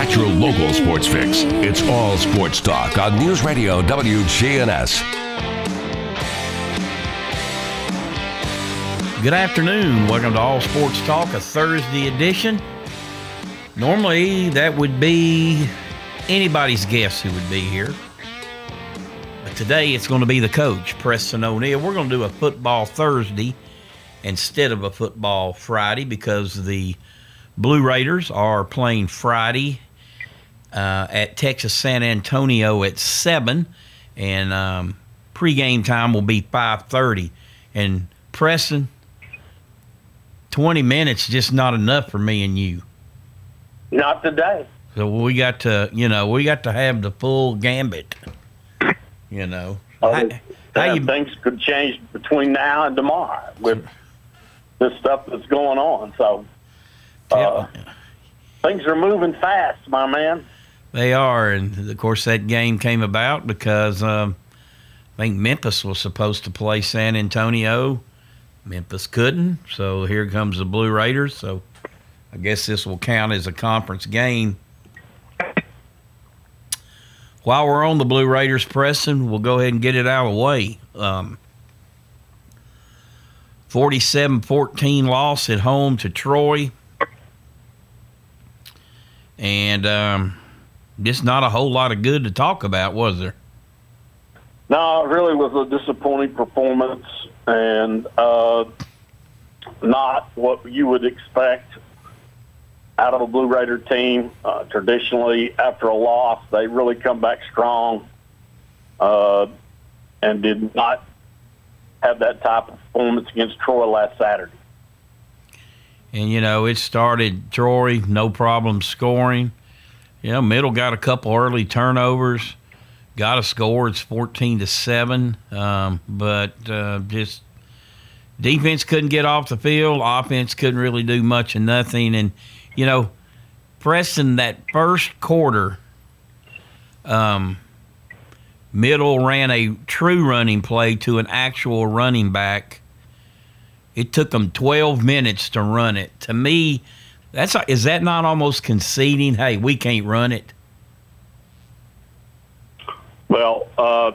Got your local sports fix. It's all sports talk on News Radio WGNS. Good afternoon. Welcome to All Sports Talk, a Thursday edition. Normally, that would be anybody's guess who would be here. But today, it's going to be the coach, Preston O'Neill. We're going to do a football Thursday instead of a football Friday because the Blue Raiders are playing Friday uh, at Texas San Antonio at 7. And um, pregame time will be 5.30. And Preston, 20 minutes just not enough for me and you. Not today. So we got to, you know, we got to have the full gambit. You know, Uh, How- how you- things could change between now and tomorrow with this stuff that's going on. So uh, things are moving fast, my man. They are, and of course that game came about because um, I think Memphis was supposed to play San Antonio. Memphis couldn't, so here comes the Blue Raiders. So I guess this will count as a conference game. While we're on the Blue Raiders, Preston, we'll go ahead and get it out of the way. Um, 47-14 loss at home to Troy. And um, just not a whole lot of good to talk about, was there? No, it really was a disappointing performance and uh, not what you would expect out of a Blue Raider team. Uh, traditionally, after a loss, they really come back strong uh, and did not have that type of performance against Troy last Saturday. And you know, it started Troy, no problem scoring. Know, Middle got a couple early turnovers, got a score. It's fourteen to seven, um, but uh, just defense couldn't get off the field. Offense couldn't really do much of nothing. And you know, Preston, that first quarter, um, Middle ran a true running play to an actual running back. It took them 12 minutes to run it. To me, that's is that not almost conceding? Hey, we can't run it. Well, uh,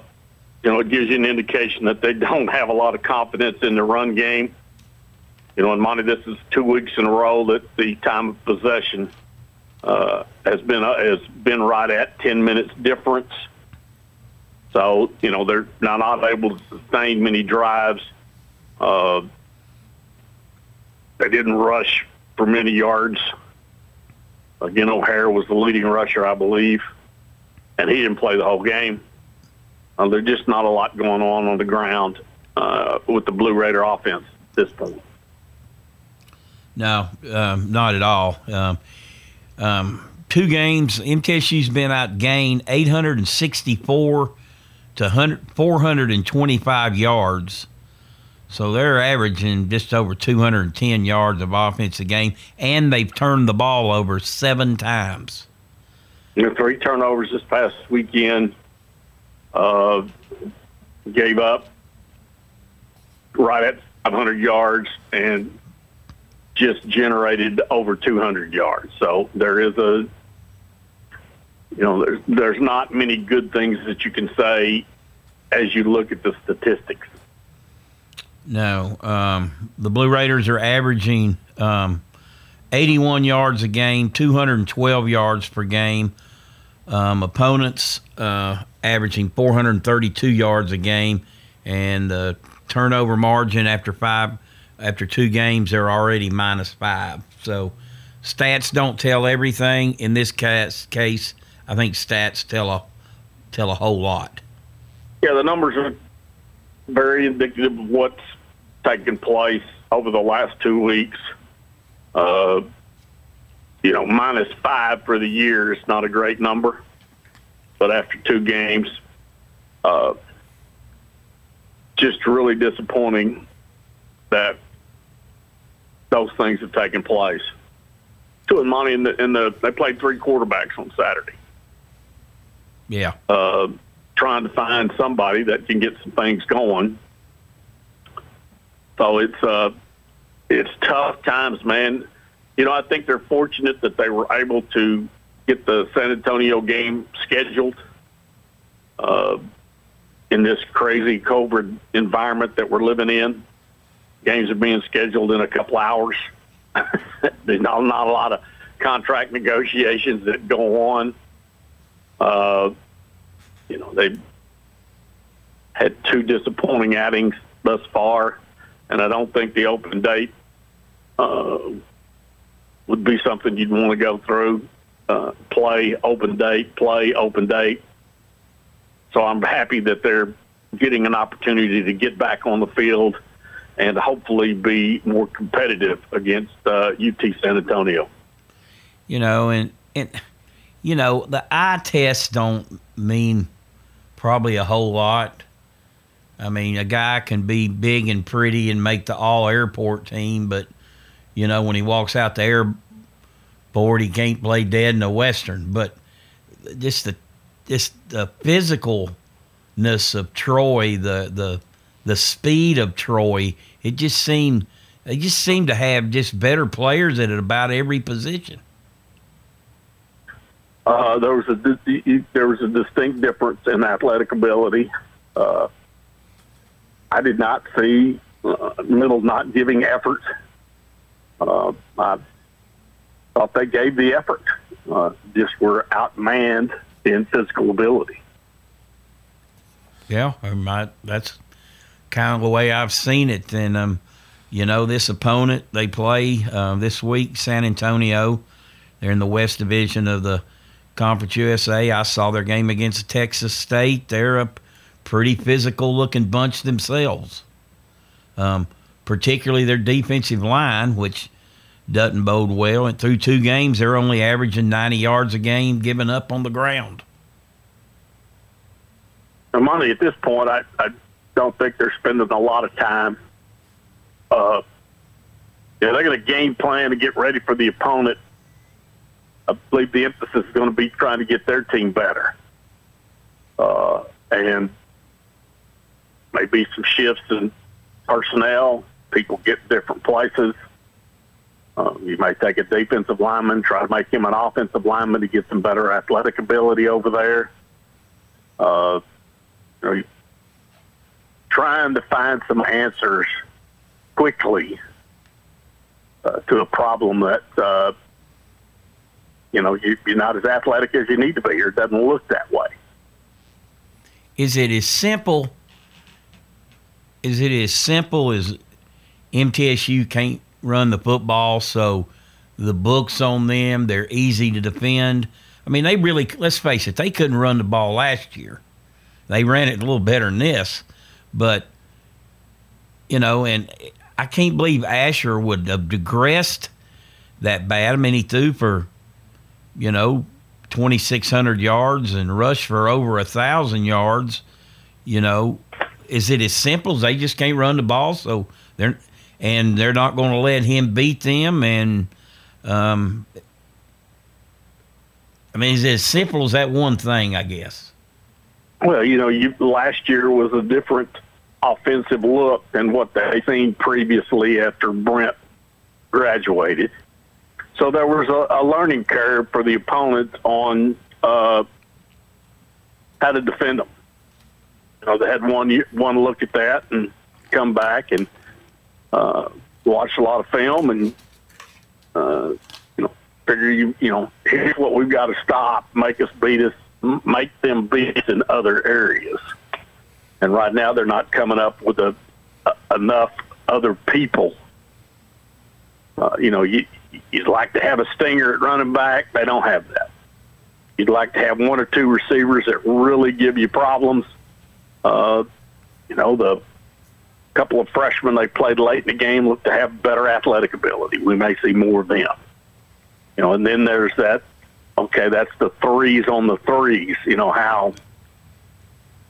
you know, it gives you an indication that they don't have a lot of confidence in the run game. You know, and Monty, this is two weeks in a row that the time of possession uh, has been uh, has been right at ten minutes difference. So you know they're now not able to sustain many drives. Uh, they didn't rush for many yards. Again, O'Hara was the leading rusher, I believe, and he didn't play the whole game. Uh, there's just not a lot going on on the ground uh, with the Blue Raider offense at this point. No, um, not at all. Um, um, two games. MTSU's been outgained 864 to 100, 425 yards. So they're averaging just over 210 yards of offense a game, and they've turned the ball over seven times. You know, three turnovers this past weekend. Uh, gave up right at 500 yards and just generated over 200 yards. So there is a, you know, there's there's not many good things that you can say as you look at the statistics. No, um, the Blue Raiders are averaging um, 81 yards a game, 212 yards per game. Um, opponents uh, averaging 432 yards a game, and the turnover margin after five, after two games, they're already minus five. So stats don't tell everything. In this case, case I think stats tell a tell a whole lot. Yeah, the numbers are very indicative of what's taken place over the last two weeks. Uh, you know, minus five for the year is not a great number, but after two games, uh, just really disappointing that those things have taken place. Two and money in the in the they played three quarterbacks on Saturday. Yeah. Uh, trying to find somebody that can get some things going. So it's uh, it's tough times, man. You know, I think they're fortunate that they were able to get the San Antonio game scheduled uh, in this crazy COVID environment that we're living in. Games are being scheduled in a couple hours. There's not, not a lot of contract negotiations that go on. Uh, you know, they had two disappointing outings thus far, and I don't think the open date uh, would be something you'd want to go through. Uh, play open date, play open date. So I'm happy that they're getting an opportunity to get back on the field and hopefully be more competitive against uh, UT San Antonio. You know, and and you know the eye tests don't mean probably a whole lot. I mean, a guy can be big and pretty and make the all airport team, but you know when he walks out the airport, he can't play dead in the western. But just the just the physicalness of Troy, the the the speed of Troy, it just seemed they just seemed to have just better players at about every position. Uh, there was a there was a distinct difference in athletic ability. Uh, I did not see uh, middle not giving effort. Uh, I thought they gave the effort. Uh, just were outmanned in physical ability. Yeah, I, that's kind of the way I've seen it. And um, you know, this opponent they play uh, this week, San Antonio. They're in the West Division of the Conference USA. I saw their game against Texas State. They're a pretty physical looking bunch themselves. Um, particularly their defensive line, which doesn't bode well. And through two games, they're only averaging 90 yards a game, giving up on the ground. Monty at this point, I, I don't think they're spending a lot of time. Uh, yeah, they're going to game plan to get ready for the opponent I believe the emphasis is going to be trying to get their team better. Uh, and maybe some shifts in personnel. People get different places. Uh, you may take a defensive lineman, try to make him an offensive lineman to get some better athletic ability over there. Uh, you know, trying to find some answers quickly uh, to a problem that uh, you know, you, you're not as athletic as you need to be, or it doesn't look that way. Is it as simple? Is it as simple as MTSU can't run the football, so the books on them, they're easy to defend? I mean, they really, let's face it, they couldn't run the ball last year. They ran it a little better than this, but, you know, and I can't believe Asher would have digressed that bad. I mean, he threw for you know, 2,600 yards and rushed for over a thousand yards, you know, is it as simple as they just can't run the ball? So they're and they're not going to let him beat them. And um, I mean, is it as simple as that one thing? I guess. Well, you know, you last year was a different offensive look than what they seen previously after Brent graduated. So there was a, a learning curve for the opponent on uh, how to defend them. Know, they had one one look at that and come back and uh, watch a lot of film and Uh, you know, figure you you know here's what we've got to stop, make us beat us, make them beat us in other areas. And right now they're not coming up with a, a, enough other people. Uh, you know, you you'd like to have a stinger at running back. They don't have that. You'd like to have one or two receivers that really give you problems. Uh, you know, the couple of freshmen they played late in the game look to have better athletic ability. We may see more of them. You know, and then there's that. Okay, that's the threes on the threes. You know how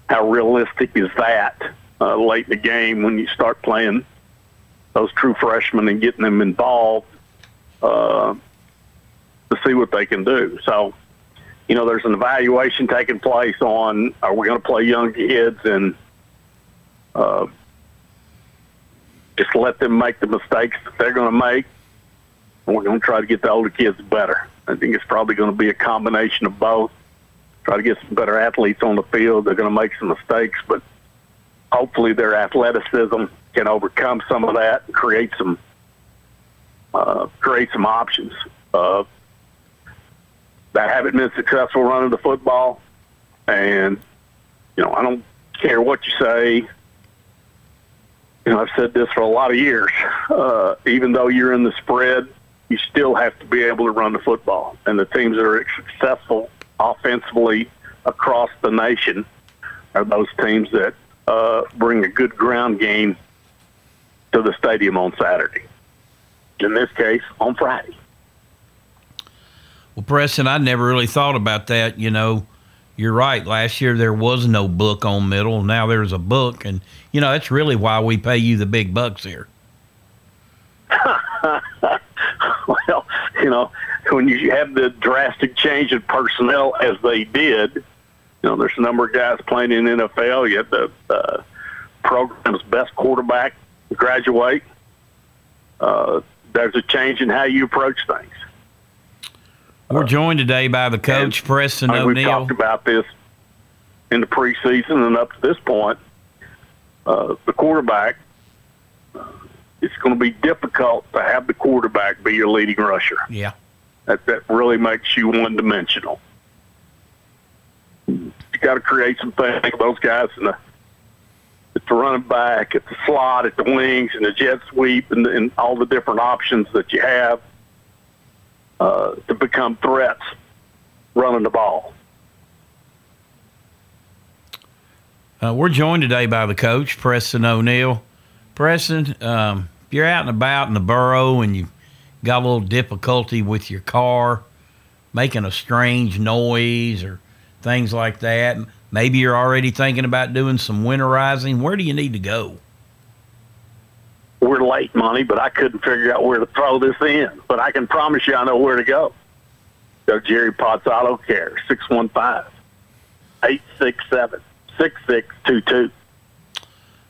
how realistic is that uh, late in the game when you start playing those true freshmen and getting them involved uh, to see what they can do. So you know, there's an evaluation taking place on are we going to play young kids and uh, just let them make the mistakes that they're going to make, and we're going to try to get the older kids better. I think it's probably going to be a combination of both. Try to get some better athletes on the field. They're going to make some mistakes, but hopefully their athleticism can overcome some of that and create some uh, create some options. Uh, that haven't been successful running the football. And, you know, I don't care what you say. You know, I've said this for a lot of years. Uh, even though you're in the spread, you still have to be able to run the football. And the teams that are successful offensively across the nation are those teams that uh, bring a good ground game to the stadium on Saturday. In this case, on Friday. Well, Preston, I never really thought about that. You know, you're right. Last year there was no book on middle. Now there's a book, and you know that's really why we pay you the big bucks here. well, you know, when you have the drastic change in personnel as they did, you know, there's a number of guys playing in NFL. You have the uh, program's best quarterback graduate. Uh, there's a change in how you approach things. We're joined today by the coach, and, Preston I mean, O'Neill. We've talked about this in the preseason and up to this point. Uh, the quarterback, it's going to be difficult to have the quarterback be your leading rusher. Yeah. That, that really makes you one dimensional. You got to create some things those guys in the at the running back, at the slot, at the wings, and the jet sweep, and, and all the different options that you have uh, to become threats running the ball. Uh, we're joined today by the coach, Preston O'Neill. Preston, um, if you're out and about in the borough and you got a little difficulty with your car, making a strange noise or things like that, maybe you're already thinking about doing some winterizing, where do you need to go? We're late Monty, but I couldn't figure out where to throw this in. But I can promise you I know where to go. Go Jerry Potts Auto Care, 615-867-6622.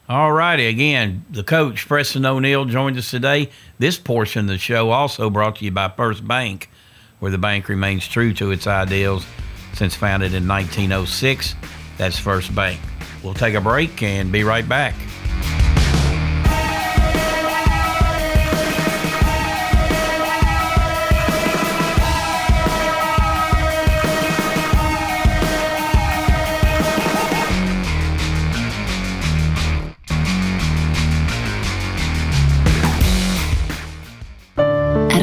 All righty. Again, the coach, Preston O'Neill, joined us today. This portion of the show also brought to you by First Bank, where the bank remains true to its ideals since founded in 1906. That's First Bank. We'll take a break and be right back.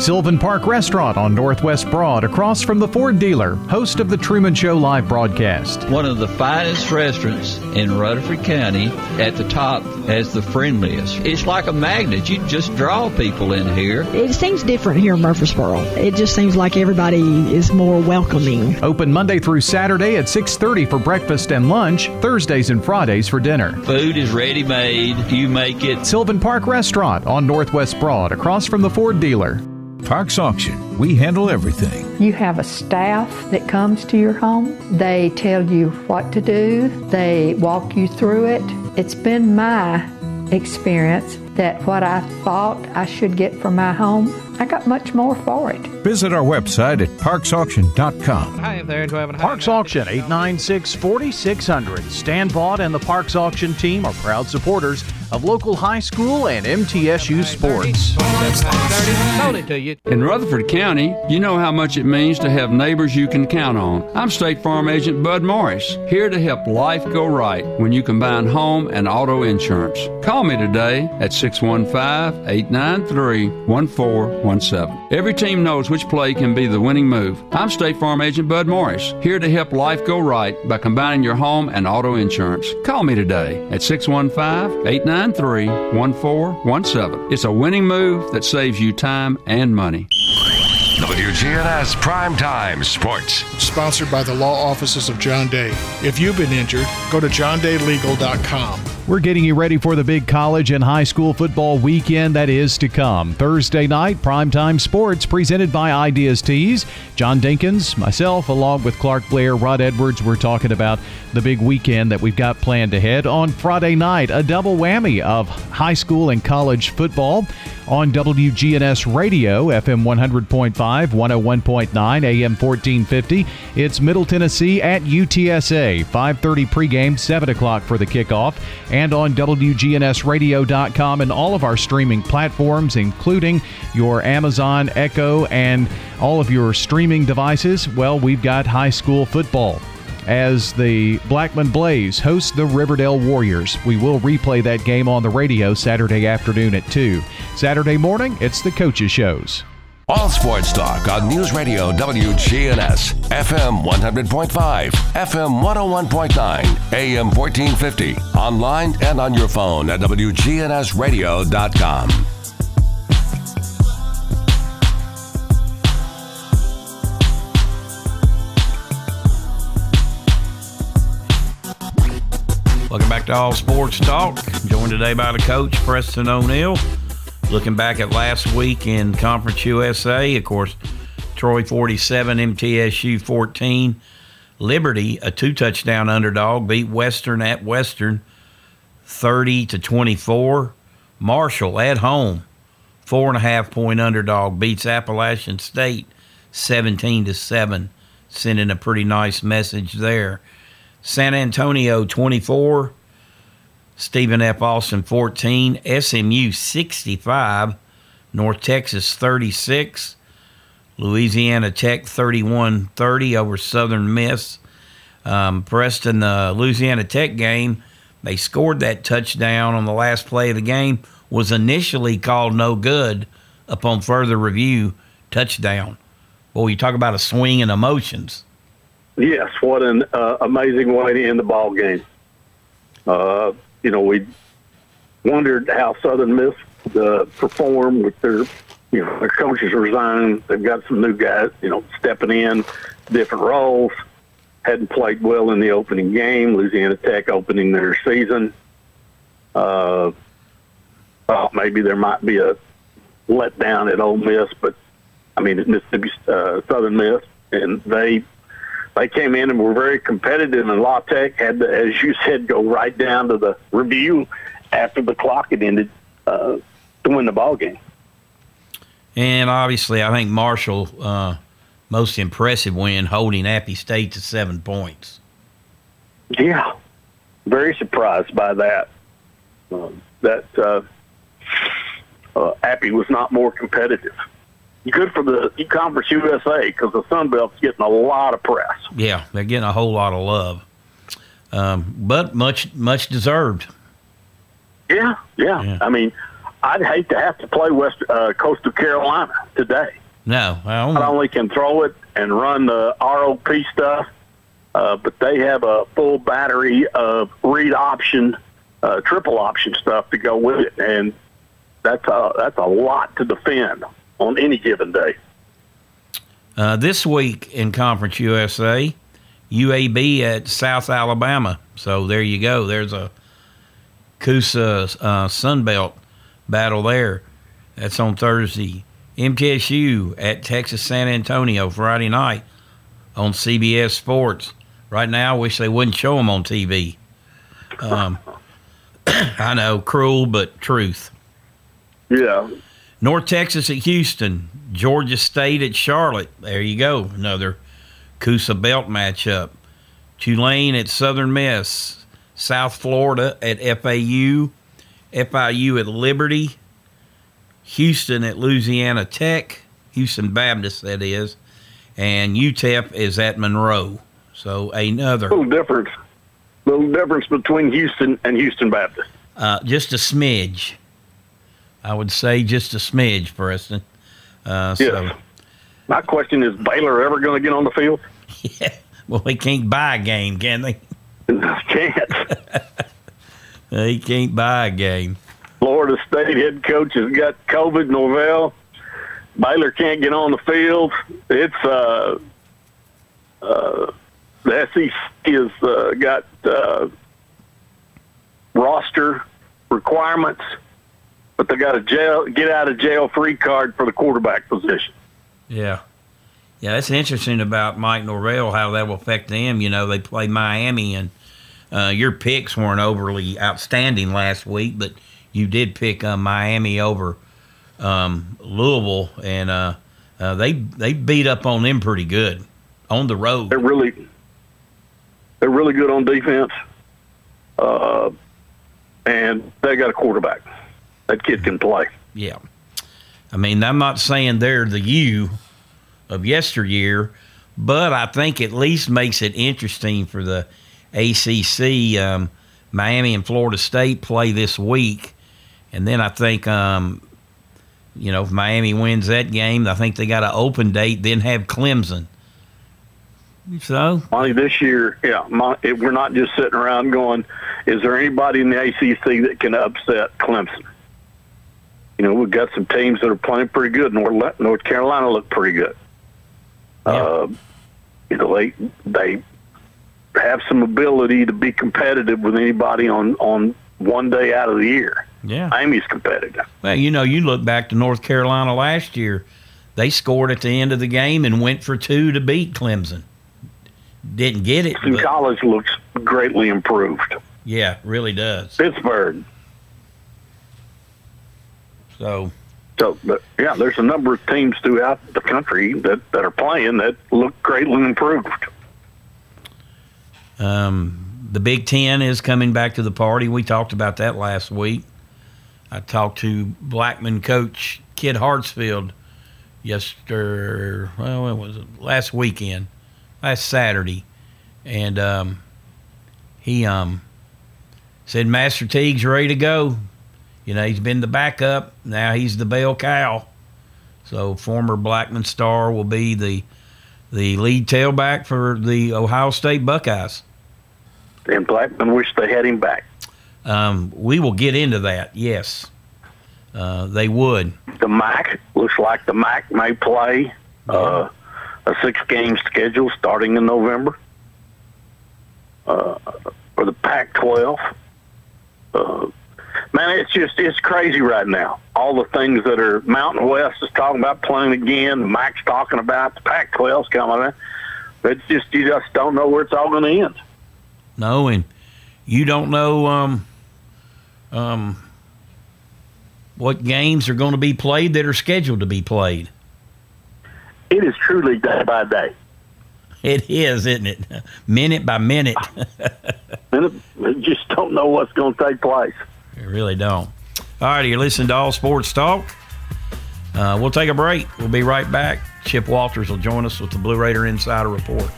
Sylvan Park Restaurant on Northwest Broad, across from the Ford dealer, host of the Truman Show live broadcast. One of the finest restaurants in Rutherford County. At the top as the friendliest. It's like a magnet. You just draw people in here. It seems different here in Murfreesboro. It just seems like everybody is more welcoming. Open Monday through Saturday at 6:30 for breakfast and lunch, Thursdays and Fridays for dinner. Food is ready made. You make it. Sylvan Park Restaurant on Northwest Broad, across from the Ford dealer. Parks Auction. We handle everything. You have a staff that comes to your home. They tell you what to do, they walk you through it. It's been my experience that what I thought I should get for my home, I got much more for it. Visit our website at parksauction.com. Hi there, Parks Auction 896 4600. Stan Vaught and the Parks Auction team are proud supporters of local high school and MTSU sports. In Rutherford County, you know how much it means to have neighbors you can count on. I'm State Farm Agent Bud Morris, here to help life go right when you combine home and auto insurance. Call me today at 615 893 1417. Every team knows which play can be the winning move. I'm State Farm Agent Bud Morris, here to help life go right by combining your home and auto insurance. Call me today at 615 893 1417. It's a winning move that saves you time and money. WGNS Primetime Sports. Sponsored by the law offices of John Day. If you've been injured, go to johndaylegal.com. We're getting you ready for the big college and high school football weekend that is to come. Thursday night, primetime sports presented by Ideas Tees. John Dinkins, myself, along with Clark Blair, Rod Edwards, we're talking about the big weekend that we've got planned ahead. On Friday night, a double whammy of high school and college football on WGNS Radio, FM 100.5, 101.9, AM 1450. It's Middle Tennessee at UTSA, 5:30 pregame, 7 o'clock for the kickoff, and on WGNSradio.com and all of our streaming platforms, including your Amazon Echo and all of your streaming devices. Well, we've got high school football as the Blackman Blaze hosts the Riverdale Warriors. We will replay that game on the radio Saturday afternoon at 2. Saturday morning, it's the coaches' shows. All sports talk on News Radio WGNS, FM 100.5, FM 101.9, AM 1450, online and on your phone at WGNSradio.com. Welcome back to All Sports Talk. Joined today by the coach, Preston O'Neill. Looking back at last week in Conference USA, of course, Troy 47, MTSU 14. Liberty, a two touchdown underdog, beat Western at Western 30 to 24. Marshall at home, four and a half point underdog, beats Appalachian State 17 to 7, sending a pretty nice message there. San Antonio 24, Stephen F. Austin 14, SMU 65, North Texas 36, Louisiana Tech 31 30 over Southern Miss. Um, Preston, the Louisiana Tech game, they scored that touchdown on the last play of the game, was initially called no good upon further review, touchdown. Well, you talk about a swing in emotions. Yes, what an uh, amazing way to end the ball game. Uh, you know, we wondered how Southern Miss uh, performed with their, you know, their coaches resigned. They've got some new guys, you know, stepping in different roles. Hadn't played well in the opening game. Louisiana Tech opening their season. Uh, well, maybe there might be a letdown at Ole Miss, but I mean, at Mississippi uh, Southern Miss, and they they came in and were very competitive, and La Tech had, to, as you said, go right down to the review after the clock had ended uh, to win the ball game. And obviously, I think Marshall uh, most impressive win, holding Appy State to seven points. Yeah, very surprised by that. Uh, that uh, uh, Appy was not more competitive good for the Conference USA because the Sun Belt's getting a lot of press. Yeah, they're getting a whole lot of love, um, but much much deserved. Yeah, yeah, yeah, I mean, I'd hate to have to play West uh, Coastal Carolina today. No, I only, Not only can throw it and run the RPO stuff, uh, but they have a full battery of read option, uh, triple option stuff to go with it, and that's a that's a lot to defend on any given day. Uh, this week in Conference USA, UAB at South Alabama. So there you go. There's a C-USA uh, Sunbelt battle there. That's on Thursday. MTSU at Texas San Antonio Friday night on CBS Sports. Right now, I wish they wouldn't show them on TV. Um, I know, cruel, but truth. Yeah. North Texas at Houston, Georgia State at Charlotte. There you go, another C-USA Belt matchup. Tulane at Southern Miss, South Florida at FAU, FIU at Liberty, Houston at Louisiana Tech, Houston Baptist, that is, and UTEP is at Monroe. So another little difference, little difference between Houston and Houston Baptist. Uh, just a smidge. I would say just a smidge, Preston. Uh. So, My question is: Baylor ever going to get on the field? yeah. Well, they can't buy a game, can they? Can't. they can't buy a game. Florida State head coach has got COVID. Norvell. Baylor can't get on the field. It's uh, uh, the SEC has uh, got uh, roster requirements, but they got a jail get out of jail free card for the quarterback position. Yeah. Yeah, that's interesting about Mike Norvell, how that will affect them. You know, they play Miami, and uh, your picks weren't overly outstanding last week, but you did pick uh, Miami over um, Louisville, and uh, uh, they they beat up on them pretty good on the road. They're really they're really good on defense, uh, and they got a quarterback. That kid can play. Yeah, I mean, I'm not saying they're the U of yesteryear, but I think at least makes it interesting for the ACC. Um, Miami and Florida State play this week, and then I think, um, you know, if Miami wins that game, I think they got an open date. Then have Clemson. So, Monty, this year, yeah, we're not just sitting around going, "Is there anybody in the ACC that can upset Clemson?" You know, we've got some teams that are playing pretty good. North North Carolina looked pretty good. Yeah. Uh, you know, they they have some ability to be competitive with anybody on on one day out of the year. Yeah, Amy's competitive. Well, you know, you look back to North Carolina last year; they scored at the end of the game and went for two to beat Clemson. Didn't get it. And college looks greatly improved. Yeah, really does. Pittsburgh. So so, but yeah, there's a number of teams throughout the country that, that are playing that look greatly improved. Um, the Big Ten is coming back to the party. We talked about that last week. I talked to Blackman coach Kid Hartsfield yesterday. Well, it was last weekend, last Saturday, and um, he um, said Master Teague's ready to go. You know, he's been the backup. Now he's the bell cow. So former Blackman star will be the the lead tailback for the Ohio State Buckeyes. And Blackman wish they had him back. Um, we will get into that. Yes, uh, they would. The MAC looks like the MAC may play uh, a six-game schedule starting in November. Uh, for the Pac-12, uh, man, it's just it's crazy right now. All the things that are Mountain West is talking about playing again. Mike's talking about the Pac-12's coming in. It's just you just don't know where it's all going to end. No, and you don't know um, um, what games are going to be played that are scheduled to be played. It is truly day by day. It is, isn't it? Minute by minute. minute, you just don't know what's going to take place. You really don't. All right, you're listening to All Sports Talk. Uh, we'll take a break. We'll be right back. Chip Walters will join us with the Blue Raider Insider Report.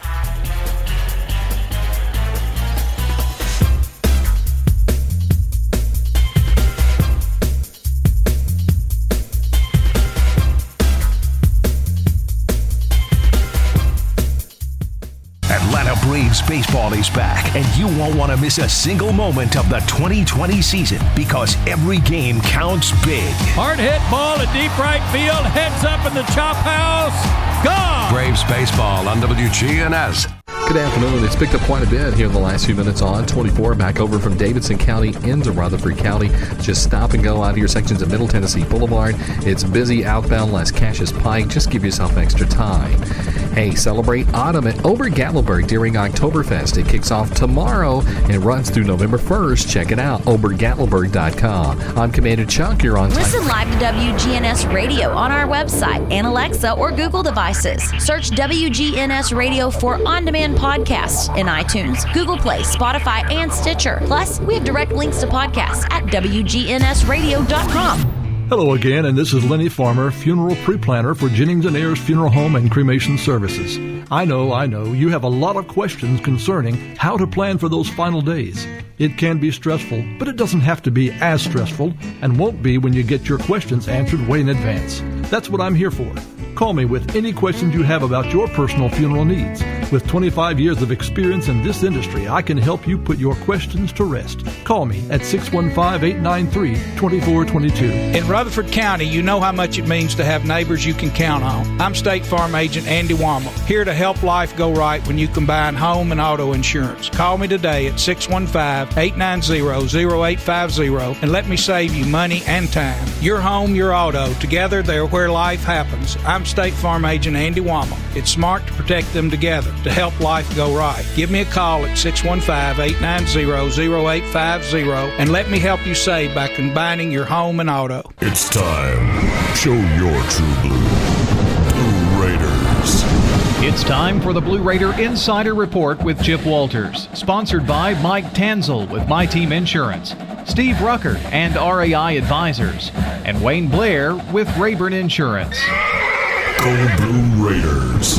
Baseball is back, and you won't want to miss a single moment of the 2020 season because every game counts big. Hard hit ball at deep right field, heads up in the chop house, gone. Braves baseball on WGNS. Good afternoon. It's picked up quite a bit here in the last few minutes on 24 back over from Davidson County into Rutherford County. Just stop and go out of your sections of Middle Tennessee Boulevard. It's busy outbound Lascassas Pike. Just give yourself extra time. Hey, celebrate autumn at Ober-Gatlinburg during Oktoberfest. It kicks off tomorrow and runs through November 1st. Check it out, obergatlinburg.com. I'm Commander Chuck. You're on Listen live to WGNS Radio on our website and Alexa or Google devices. Search WGNS Radio for on-demand podcasts in iTunes, Google Play, Spotify, and Stitcher. Plus, we have direct links to podcasts at WGNSradio.com. Hello again, and this is Lenny Farmer, funeral pre-planner for Jennings and Ayers Funeral Home and Cremation Services. I know, I know, you have a lot of questions concerning how to plan for those final days. It can be stressful, but it doesn't have to be as stressful and won't be when you get your questions answered way in advance. That's what I'm here for. Call me with any questions you have about your personal funeral needs. With 25 years of experience in this industry, I can help you put your questions to rest. Call me at 615 893 2422. In Rutherford County, you know how much it means to have neighbors you can count on. I'm State Farm Agent Andy Womack, here to help life go right when you combine home and auto insurance. Call me today at 615 890 0850 and let me save you money and time. Your home, your auto, together they're where life happens. I'm State Farm Agent Andy Womack. It's smart to protect them together to help life go right. Give me a call at 615-890-0850 and let me help you save by combining your home and auto. It's time. Show your true blue. It's time for the Blue Raider Insider Report with Chip Walters, sponsored by Mike Tanzel with My Team Insurance, Steve Rucker and RAI Advisors, and Wayne Blair with Rayburn Insurance. Go Blue Raiders.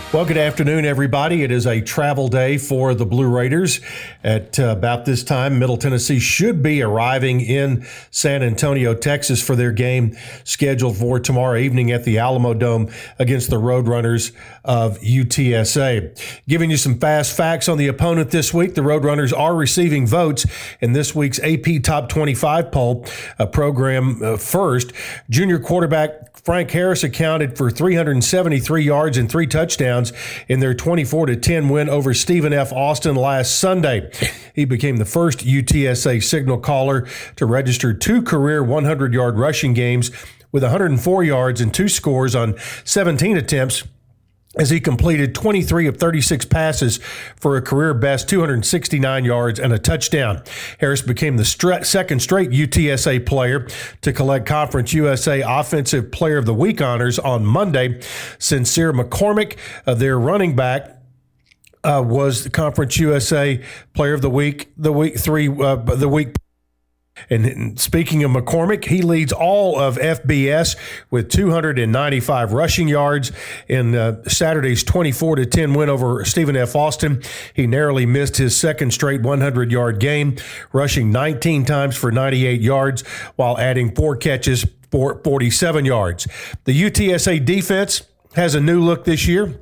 Well, good afternoon, everybody. It is a travel day for the Blue Raiders. At uh, about this time, Middle Tennessee should be arriving in San Antonio, Texas for their game scheduled for tomorrow evening at the Alamo Dome against the Roadrunners of UTSA. Giving you some fast facts on the opponent this week. The Roadrunners are receiving votes in this week's AP Top 25 poll, a program uh, first. Junior quarterback Frank Harris accounted for 373 yards and three touchdowns in their 24 to 10 win over Stephen F. Austin last Sunday. He became the first UTSA signal caller to register two career 100 yard rushing games with 104 yards and two scores on 17 attempts as he completed 23 of 36 passes for a career best 269 yards and a touchdown. Harris became the stra- second straight UTSA player to collect Conference USA Offensive Player of the Week honors on Monday. Sincere McCormick, uh, their running back, uh, was the Conference USA Player of the Week, the week three, uh, the week and speaking of McCormick, he leads all of FBS with 295 rushing yards in uh, Saturday's 24 to 10 win over Stephen F. Austin. He narrowly missed his second straight 100 yard game, rushing 19 times for 98 yards while adding four catches for 47 yards. The UTSA defense has a new look this year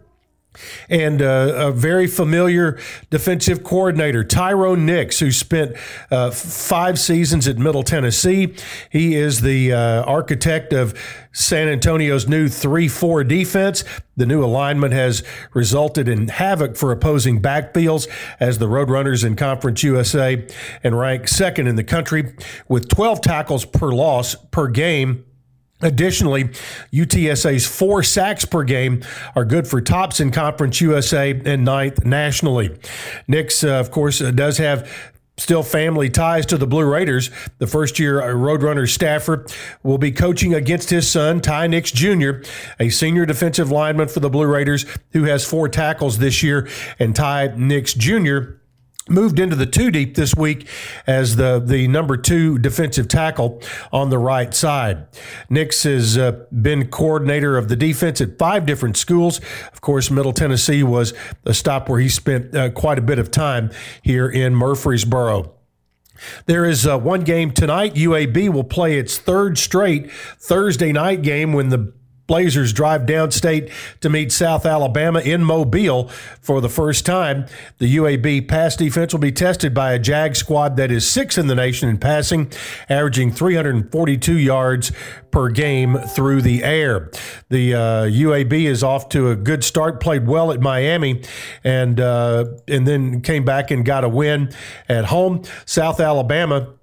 and uh, a very familiar defensive coordinator, Tyrone Nix, who spent uh, five seasons at Middle Tennessee. He is the uh, architect of San Antonio's new 3 4 defense. The new alignment has resulted in havoc for opposing backfields as the Roadrunners in Conference USA and ranked second in the country with 12 tackles per loss per game Additionally, UTSA's four sacks per game are good for tops in Conference USA and ninth nationally. Nix, uh, of course, uh, does have still family ties to the Blue Raiders. The first year Roadrunners staffer will be coaching against his son, Ty Nix Jr., a senior defensive lineman for the Blue Raiders who has four tackles this year. And Ty Nix Jr moved into the two deep this week as the, the number two defensive tackle on the right side. Nix has uh, been coordinator of the defense at five different schools. Of course, Middle Tennessee was a stop where he spent uh, quite a bit of time here in Murfreesboro. There is uh, one game tonight. UAB will play its third straight Thursday night game when the Blazers drive downstate to meet South Alabama in Mobile for the first time. The UAB pass defense will be tested by a Jag squad that is sixth in the nation in passing, averaging 342 yards per game through the air. The uh, UAB is off to a good start, played well at Miami, and uh, and then came back and got a win at home. South Alabama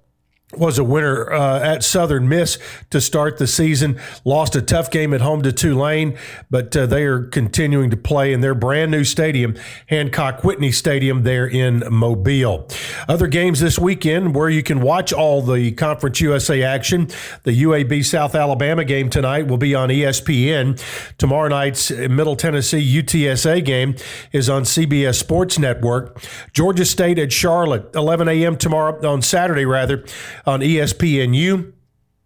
was a winner uh, at Southern Miss to start the season. Lost a tough game at home to Tulane, but uh, they are continuing to play in their brand new stadium, Hancock Whitney Stadium, there in Mobile. Other games this weekend where you can watch all the Conference USA action. The UAB South Alabama game tonight will be on ESPN. Tomorrow night's Middle Tennessee UTSA game is on CBS Sports Network. Georgia State at Charlotte, 11 a.m. tomorrow on Saturday rather on ESPNU.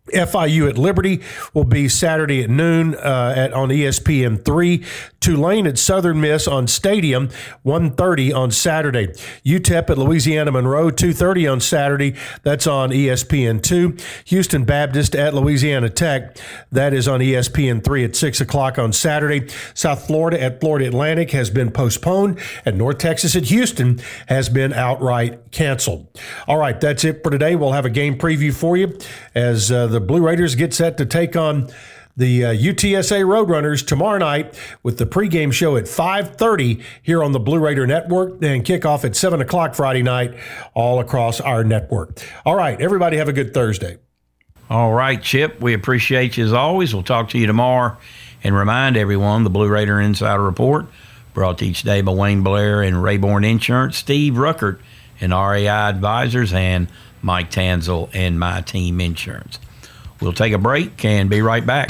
FIU at Liberty will be Saturday at noon uh, at on ESPN three. Tulane at Southern Miss on Stadium 1:30 on Saturday. UTEP at Louisiana Monroe 2:30 on Saturday. That's on ESPN two. Houston Baptist at Louisiana Tech. That is on ESPN three at six o'clock on Saturday. South Florida at Florida Atlantic has been postponed, and North Texas at Houston has been outright canceled. All right, that's it for today. We'll have a game preview for you as uh, the Blue Raiders get set to take on the uh, UTSA Roadrunners tomorrow night with the pregame show at 5.30 here on the Blue Raider Network and kickoff at 7 o'clock Friday night all across our network. All right, everybody have a good Thursday. All right, Chip, we appreciate you as always. We'll talk to you tomorrow and remind everyone the Blue Raider Insider Report brought to each day by Wayne Blair and Rayborn Insurance, Steve Ruckert and RAI Advisors, and Mike Tanzel and My Team Insurance. We'll take a break and be right back.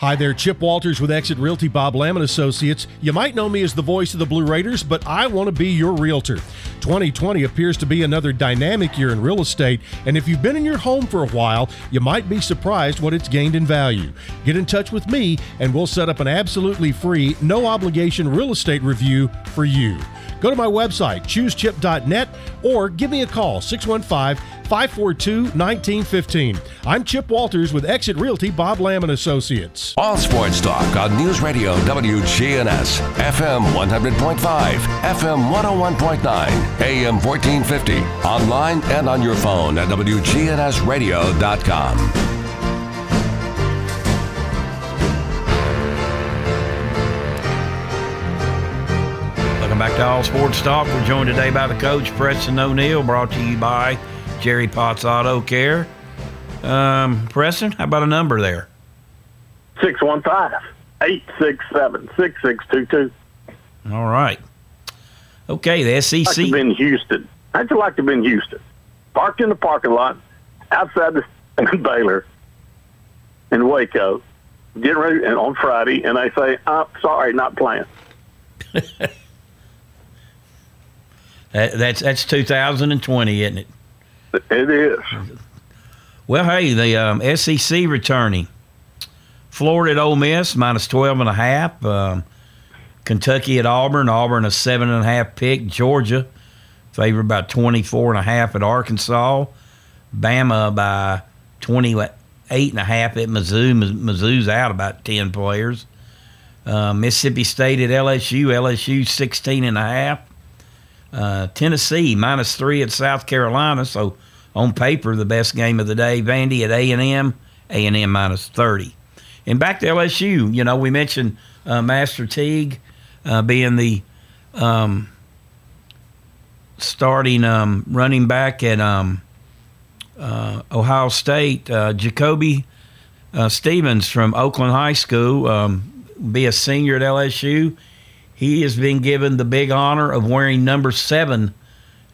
Hi there, Chip Walters with Exit Realty Bob and Associates. You might know me as the voice of the Blue Raiders, but I want to be your realtor. 2020 appears to be another dynamic year in real estate, and if you've been in your home for a while, you might be surprised what it's gained in value. Get in touch with me, and we'll set up an absolutely free, no obligation real estate review for you. Go to my website, choosechip.net, or give me a call, 615 542 1915. I'm Chip Walters with Exit Realty Bob Lamb and Associates. All sports talk on News Radio WGNS, FM 100.5, FM 101.9, AM 1450, online and on your phone at WGNSradio.com. Welcome back to All Sports Talk. We're joined today by the coach, Preston O'Neill, brought to you by Jerry Potts Auto Care. Um, Preston, how about a number there? 615 867 6622. All right. Okay, the SEC. I'd like to been Houston. I'd you like to have been Houston. Parked in the parking lot outside the Baylor in Waco, getting ready and on Friday, and they say, "I'm sorry, not playing." That, that's that's 2020, isn't it? It is. Well, hey, the um, SEC returning. Florida at Ole Miss minus 12 and a half. Um, Kentucky at Auburn. Auburn a seven and a half pick. Georgia favored by 24 and a half at Arkansas. Bama by 28 and a half at Mizzou. Mizzou's out about 10 players. Uh, Mississippi State at LSU. LSU 16 and a half. Uh, Tennessee minus three at South Carolina. So on paper, the best game of the day. Vandy at A and M. A and M minus 30. And back to LSU. You know, we mentioned uh, Master Teague uh, being the um, starting um, running back at um, uh, Ohio State. Uh, Jacoby uh, Stevens from Oakland High School, um, be a senior at LSU. He has been given the big honor of wearing number seven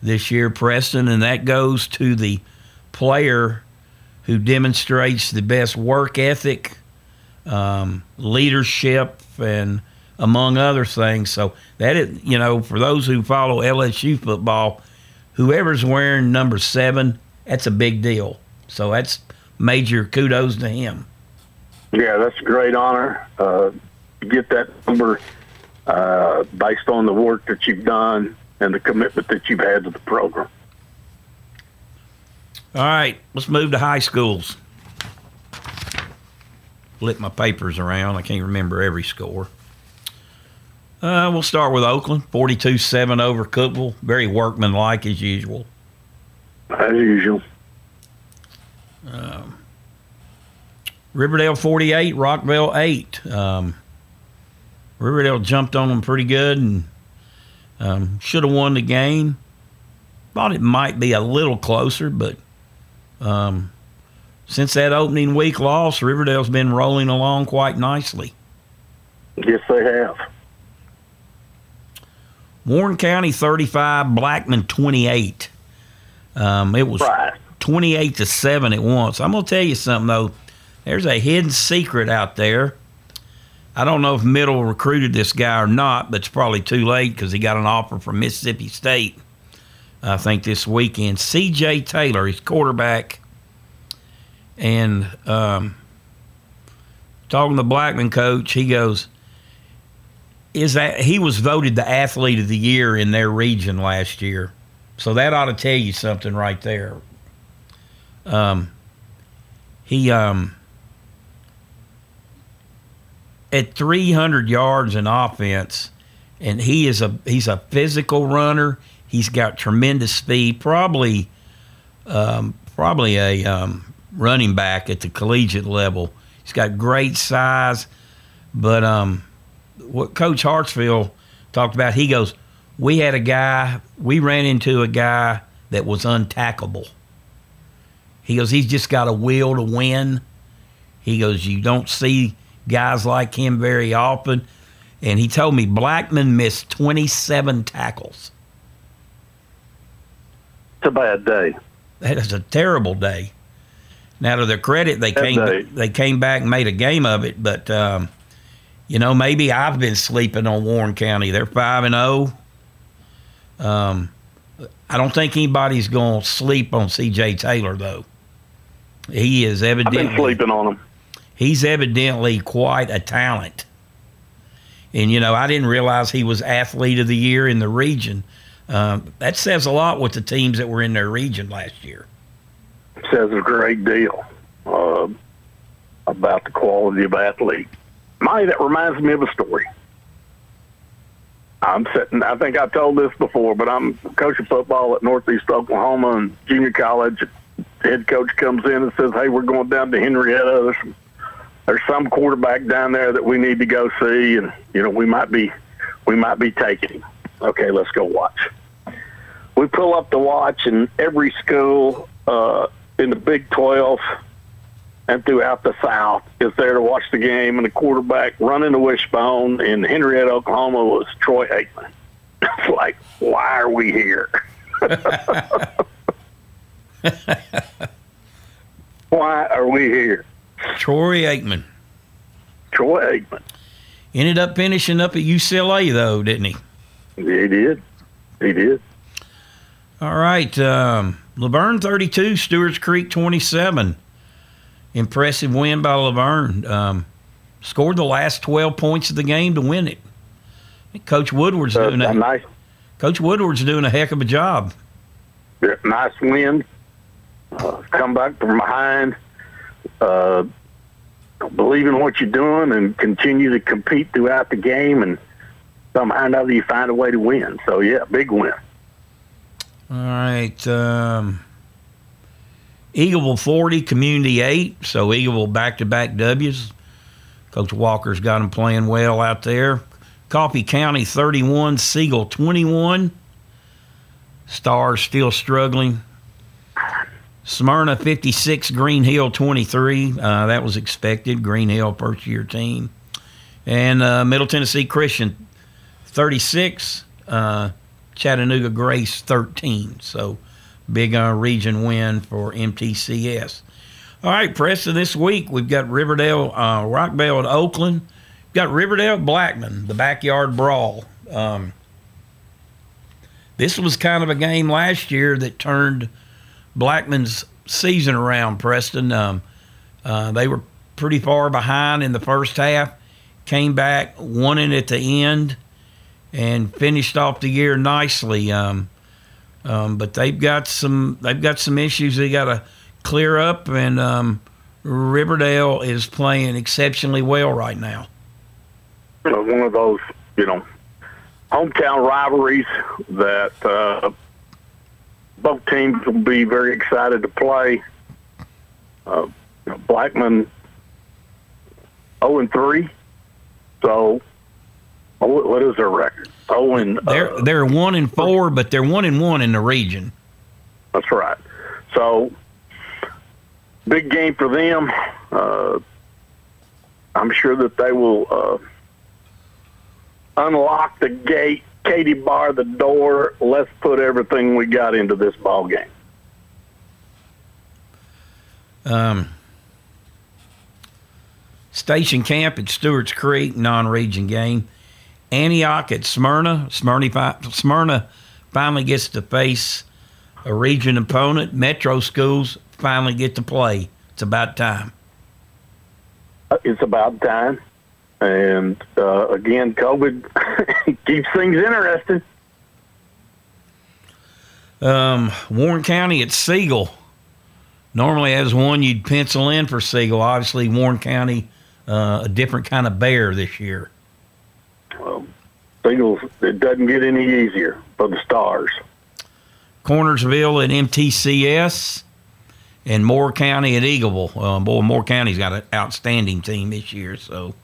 this year, Preston, and that goes to the player who demonstrates the best work ethic, um, leadership, and among other things. So that is, you know, for those who follow LSU football, whoever's wearing number seven, that's a big deal. So that's major kudos to him. Yeah, that's a great honor. Uh, get that number uh, based on the work that you've done and the commitment that you've had to the program. All right, let's move to high schools. Flip my papers around. I can't remember every score. Uh, we'll start with Oakland, 42 7 over Cookeville. Very workmanlike as usual. As usual. Um, Riverdale 48, Rockvale 8. Um, Riverdale jumped on them pretty good and um, should have won the game. Thought it might be a little closer, but um, since that opening week loss, Riverdale's been rolling along quite nicely. Yes, they have. Warren County 35, Blackman 28. Um, it was right. 28 to 7 at once. I'm going to tell you something, though. There's a hidden secret out there. I don't know if Middle recruited this guy or not, but it's probably too late because he got an offer from Mississippi State, I think, this weekend. C.J. Taylor, his quarterback. And um, talking to Blackman coach, he goes, is that he was voted the athlete of the year in their region last year. So that ought to tell you something right there. Um, he um, at 300 yards in offense, and he is a he's a physical runner. He's got tremendous speed. Probably, um, probably a um, running back at the collegiate level. He's got great size, but um, what Coach Hartsfield talked about, he goes, we had a guy, we ran into a guy that was untackable. He goes, he's just got a will to win. He goes, you don't see guys like him very often. And he told me Blackman missed 27 tackles. It's a bad day. That is a terrible day. Now, to their credit, they came day. they came back and made a game of it, but um, you know, maybe I've been sleeping on Warren County. They're five and zero. Um, I don't think anybody's going to sleep on C.J. Taylor though. He is evidently I've been sleeping on him. He's evidently quite a talent. And you know, I didn't realize he was athlete of the year in the region. Um, that says a lot with the teams that were in their region last year. It Says a great deal uh, about the quality of athlete. Mike, that reminds me of a story. I'm sitting, I think I've told this before, but I'm coaching football at Northeast Oklahoma and junior college. Head coach comes in and says, Hey, we're going down to Henrietta. There's, there's some quarterback down there that we need to go see, and, you know, we might be, we might be taking him. Okay, let's go watch. We pull up to watch, and every school uh, in the Big 12 and throughout the South is there to watch the game, and the quarterback running the wishbone in Henrietta, Oklahoma was Troy Aikman. It's like, why are we here? why are we here? Troy Aikman. Troy Aikman. Ended up finishing up at UCLA though, didn't he? He did. He did. All right. Um, La Vergne 32, Stewart's Creek 27. Impressive win by La Vergne. Um, scored the last 12 points of the game to win it. Coach Woodward's Uh, doing a nice, Coach Woodward's doing a heck of a job. nice win. Uh, come back from behind. Uh, believe in what you're doing and continue to compete throughout the game, and somehow or another you find a way to win. So yeah, big win. All right. Um, Eagleville 40, Community 8. So Eagleville back to back W's. Coach Walker's got them playing well out there. Coffee County 31, Siegel 21. Stars still struggling. Smyrna 56, Green Hill 23. Uh, that was expected. Green Hill, first year team. And uh, Middle Tennessee Christian 36, uh, Chattanooga Grace 13. So big uh, region win for MTCS. All right, Preston, this week we've got Riverdale, uh, Rockvale at Oakland. We've got Riverdale Blackman, the backyard brawl. Um, this was kind of a game last year that turned Blackman's season around, Preston. Um, uh, they were pretty far behind in the first half, came back, won it at the end, and finished off the year nicely. Um, um, but they've got some they've got some issues they got to clear up, and um, Riverdale is playing exceptionally well right now. One of those, you know, hometown rivalries that uh, both teams will be very excited to play. Uh, Blackman 0 and 3. So, oh, what what is their record? 0 and. They're they're one and four, but they're one and one in the region. That's right. So, big game for them. Uh, I'm sure that they will uh, unlock the gate, Katie bar the door. Let's put everything we got into this ball game. Um, Station Camp at Stewart's Creek, non-region game. Antioch at Smyrna. Smyrna, Smyrna finally gets to face a region opponent. Metro schools finally get to play. It's about time. Uh, It's about time. And uh, again, COVID keeps things interesting. Um, Warren County at Siegel. Normally, as one you'd pencil in for Siegel. Obviously, Warren County, uh, a different kind of bear this year. Singles, it doesn't get any easier for the Stars. Cornersville at MTCS, and Moore County at Eagleville. Uh, boy, Moore County's got an outstanding team this year, so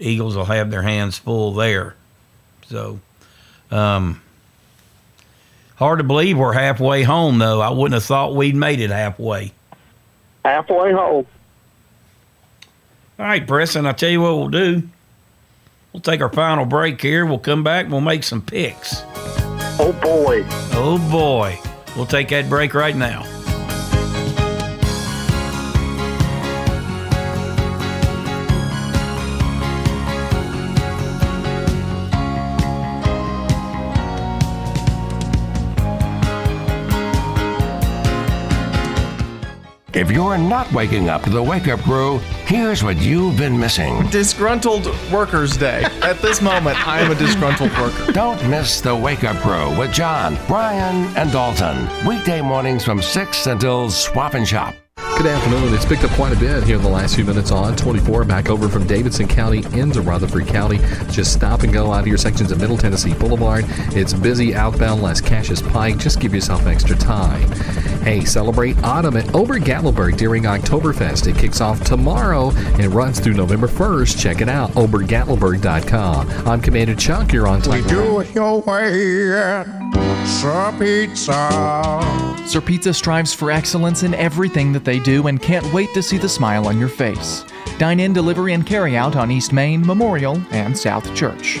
Eagles will have their hands full there. So, um, hard to believe we're halfway home, though. I wouldn't have thought we'd made it halfway. Halfway home. All right, Preston, I'll tell you what we'll do. We'll take our final break here. We'll come back. We'll make some picks. Oh, boy. Oh, boy. We'll take that break right now. If you're not waking up to the wake up crew, here's what you've been missing. Disgruntled Workers Day. At this moment, I am a disgruntled worker. Don't miss the wake up crew with John, Brian, and Dalton. Weekday mornings from 6 until swap and shop. Good afternoon. It's picked up quite a bit here in the last few minutes on 24 back over from Davidson County into Rutherford County. Just stop and go out of your sections of Middle Tennessee Boulevard. It's busy outbound Lascassas Pike. Just give yourself extra time. Hey, celebrate autumn at Ober Gatlinburg during Oktoberfest. It kicks off tomorrow and runs through November 1st. Check it out, obergatlinburg.com. I'm Commander Chuck. You're on time. We do it your way at Pizza. Sir Pizza strives for excellence in everything that they do and can't wait to see the smile on your face. Dine in, delivery, and carry out on East Main, Memorial, and South Church.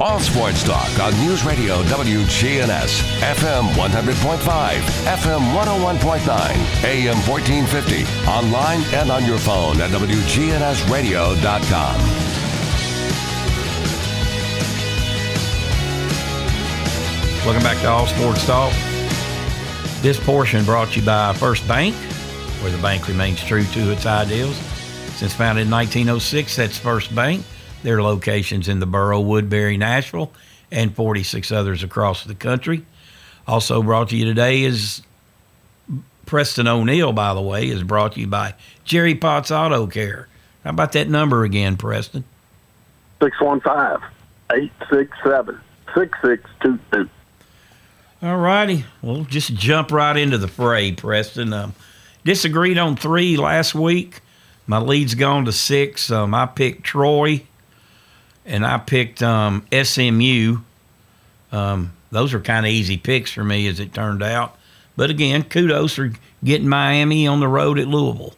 All sports talk on News Radio WGNS, FM 100.5, FM 101.9, AM 1450, online and on your phone at WGNSradio.com. Welcome back to All Sports Talk. This portion brought to you by First Bank, where the bank remains true to its ideals. Since founded in 1906, that's First Bank. Their locations in the borough, Woodbury, Nashville, and 46 others across the country. Also brought to you today is Preston O'Neill, by the way, is brought to you by Jerry Potts Auto Care. How about that number again, Preston? 615 867 6622. All righty. Well, just jump right into the fray, Preston. Um, disagreed on three last week. My lead's gone to six. Um, I picked Troy, and I picked um, SMU. Um, those are kind of easy picks for me, as it turned out. But again, kudos for getting Miami on the road at Louisville.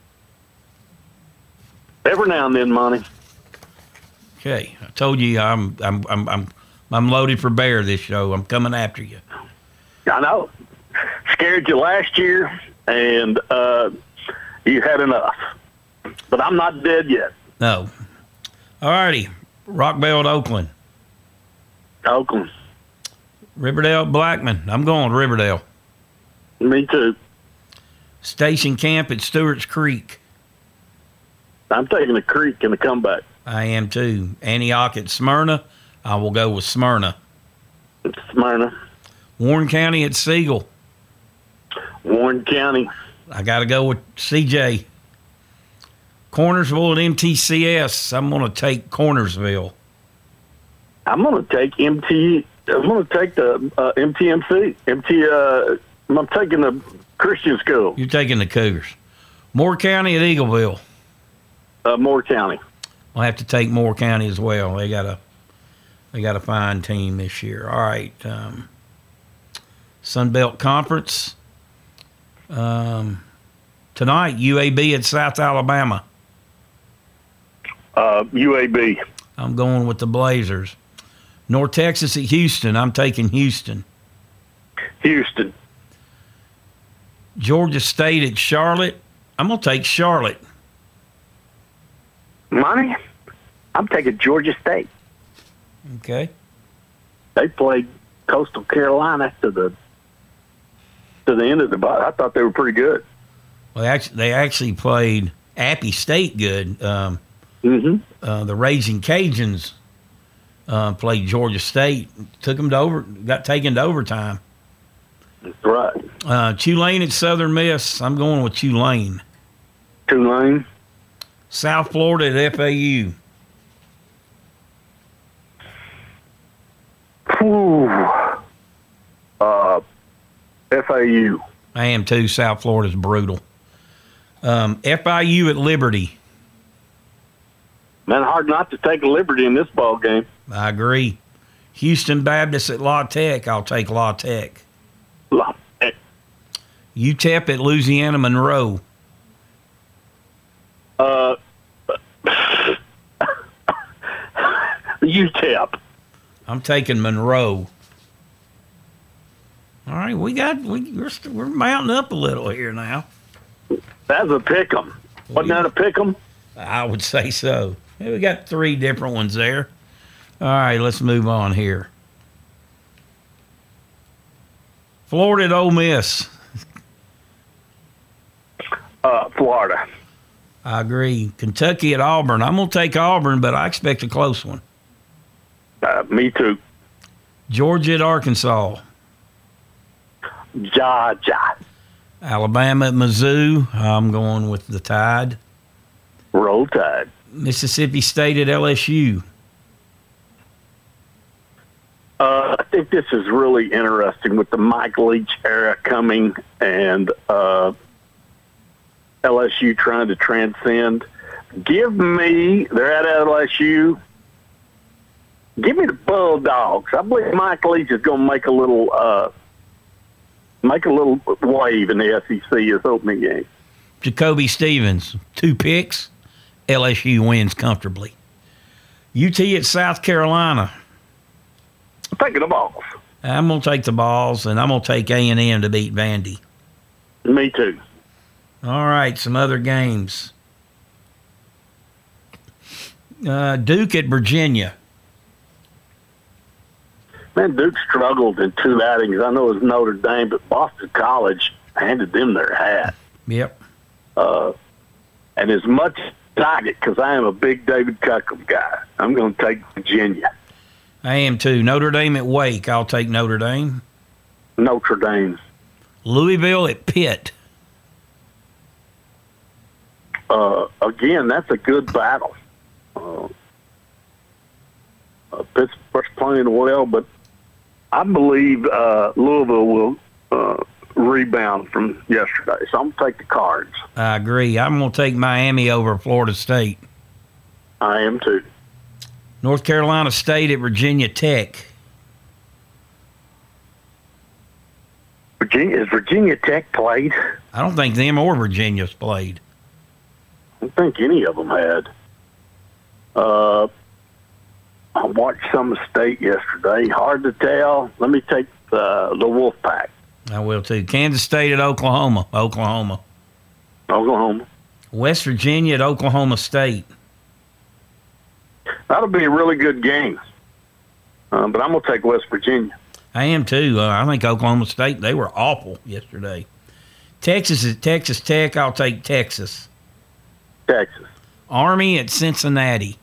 Every now and then, Monty. Okay, I told you I'm I'm I'm I'm, I'm loaded for bear this show. I'm coming after you. I know. Scared you last year, and uh, you had enough. But I'm not dead yet. No. All righty. Rockvale, Oakland. Oakland. Riverdale, Blackman. I'm going Riverdale. Me too. Station Camp at Stewart's Creek. I'm taking the creek in the comeback. I am too. Antioch at Smyrna. I will go with Smyrna. Smyrna. Warren County at Siegel. Warren County. I got to go with CJ. Cornersville at MTCS. I'm going to take Cornersville. I'm going to take MT. I'm going to take the uh, MTMC. MT. Uh, I'm taking the Christian school. You're taking the Cougars. Moore County at Eagleville. Uh, Moore County. I'll have to take Moore County as well. They got a they got a fine team this year. All right. Um, Sun Belt Conference. Um, tonight, UAB at South Alabama. Uh, UAB. I'm going with the Blazers. North Texas at Houston. I'm taking Houston. Houston. Georgia State at Charlotte. I'm going to take Charlotte. Money. I'm taking Georgia State. Okay. They played Coastal Carolina to the to the end of the bot. I thought they were pretty good. Well, they actually, they actually played Appy State good. Um, mm-hmm. uh, the Raging Cajuns uh, played Georgia State, took them to over, got taken to overtime. That's right. Uh, Tulane at Southern Miss. I'm going with Tulane. Tulane. South Florida at FAU. Ooh. Uh, FAU. I am too. South Florida's brutal. Um, FIU at Liberty. Hard not to take a liberty in this ball game. I agree. Houston Baptist at La Tech. I'll take La Tech. La Tech. UTEP at Louisiana Monroe. Uh, UTEP. I'm taking Monroe. All right, we got we we're, we're mounting up a little here now. That's a pick 'em. Wasn't that a pick 'em? I would say so. We got three different ones there. All right, let's move on here. Florida at Ole Miss. Uh, Florida. I agree. Kentucky at Auburn. I'm going to take Auburn, but I expect a close one. Uh, me too. Georgia at Arkansas. Georgia. Alabama at Mizzou. I'm going with the Tide. Roll Tide. Mississippi State at LSU. Uh, I think this is really interesting with the Mike Leach era coming and uh, LSU trying to transcend. Give me, they're at LSU. Give me the Bulldogs. I believe Mike Leach is going to make a little, uh, make a little wave in the SEC his opening game. Jacoby Stevens, two picks. LSU wins comfortably. UT at South Carolina. I'm taking the Vols. I'm gonna take the Vols, and I'm gonna take A and M to beat Vandy. Me too. All right, some other games. Uh, Duke at Virginia. Man, Duke struggled in two outings. I know it was Notre Dame, but Boston College handed them their hat. Yep. Uh, and as much because I am a big David Cutcliffe guy, I'm going to take Virginia. I am too. Notre Dame at Wake. I'll take Notre Dame. Notre Dame. Louisville at Pitt. Uh, again, that's a good battle. Uh, uh, Pittsburgh's playing well, but I believe uh, Louisville will uh, rebound from yesterday. So I'm going to take the cards. I agree. I'm going to take Miami over Florida State. I am too. North Carolina State at Virginia Tech. Virginia is Virginia Tech played? I don't think them or Virginia's played. I don't think any of them had. Uh, I watched some of State yesterday. Hard to tell. Let me take the the Wolfpack. I will too. Kansas State at Oklahoma. Oklahoma. Oklahoma. West Virginia at Oklahoma State. That'll be a really good game. Uh, but I'm going to take West Virginia. I am too. Uh, I think Oklahoma State they were awful yesterday. Texas at Texas Tech. I'll take Texas. Texas. Army at Cincinnati.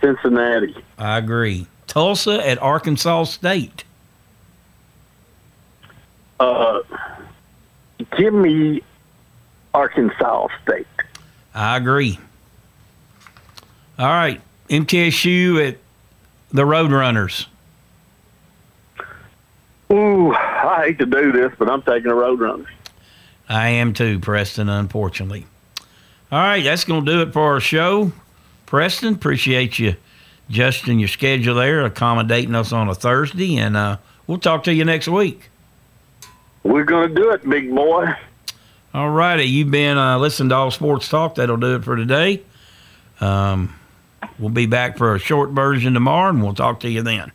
Cincinnati. I agree. Tulsa at Arkansas State. Uh, give me Arkansas State. I agree. All right, MTSU at the Roadrunners. Ooh, I hate to do this, but I'm taking the Roadrunners. I am too, Preston, unfortunately. All right, that's going to do it for our show. Preston, appreciate you adjusting your schedule there, accommodating us on a Thursday, and uh, we'll talk to you next week. We're going to do it, big boy. All righty, you've been uh, listening to All Sports Talk. That'll do it for today. Um, we'll be back for a short version tomorrow, and we'll talk to you then.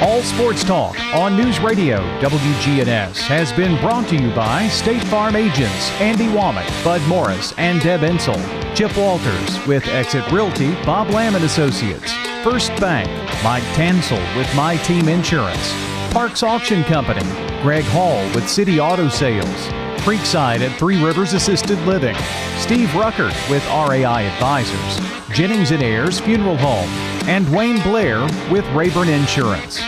All Sports Talk on News Radio WGNS has been brought to you by State Farm agents Andy Womack, Bud Morris, and Deb Ensel. Chip Walters with Exit Realty, Bob Lamb and Associates. First Bank, Mike Tansel with My Team Insurance. Parks Auction Company, Greg Hall with City Auto Sales. Creekside at Three Rivers Assisted Living. Steve Ruckert with RAI Advisors. Jennings and Ayers Funeral Home. And Wayne Blair with Rayburn Insurance.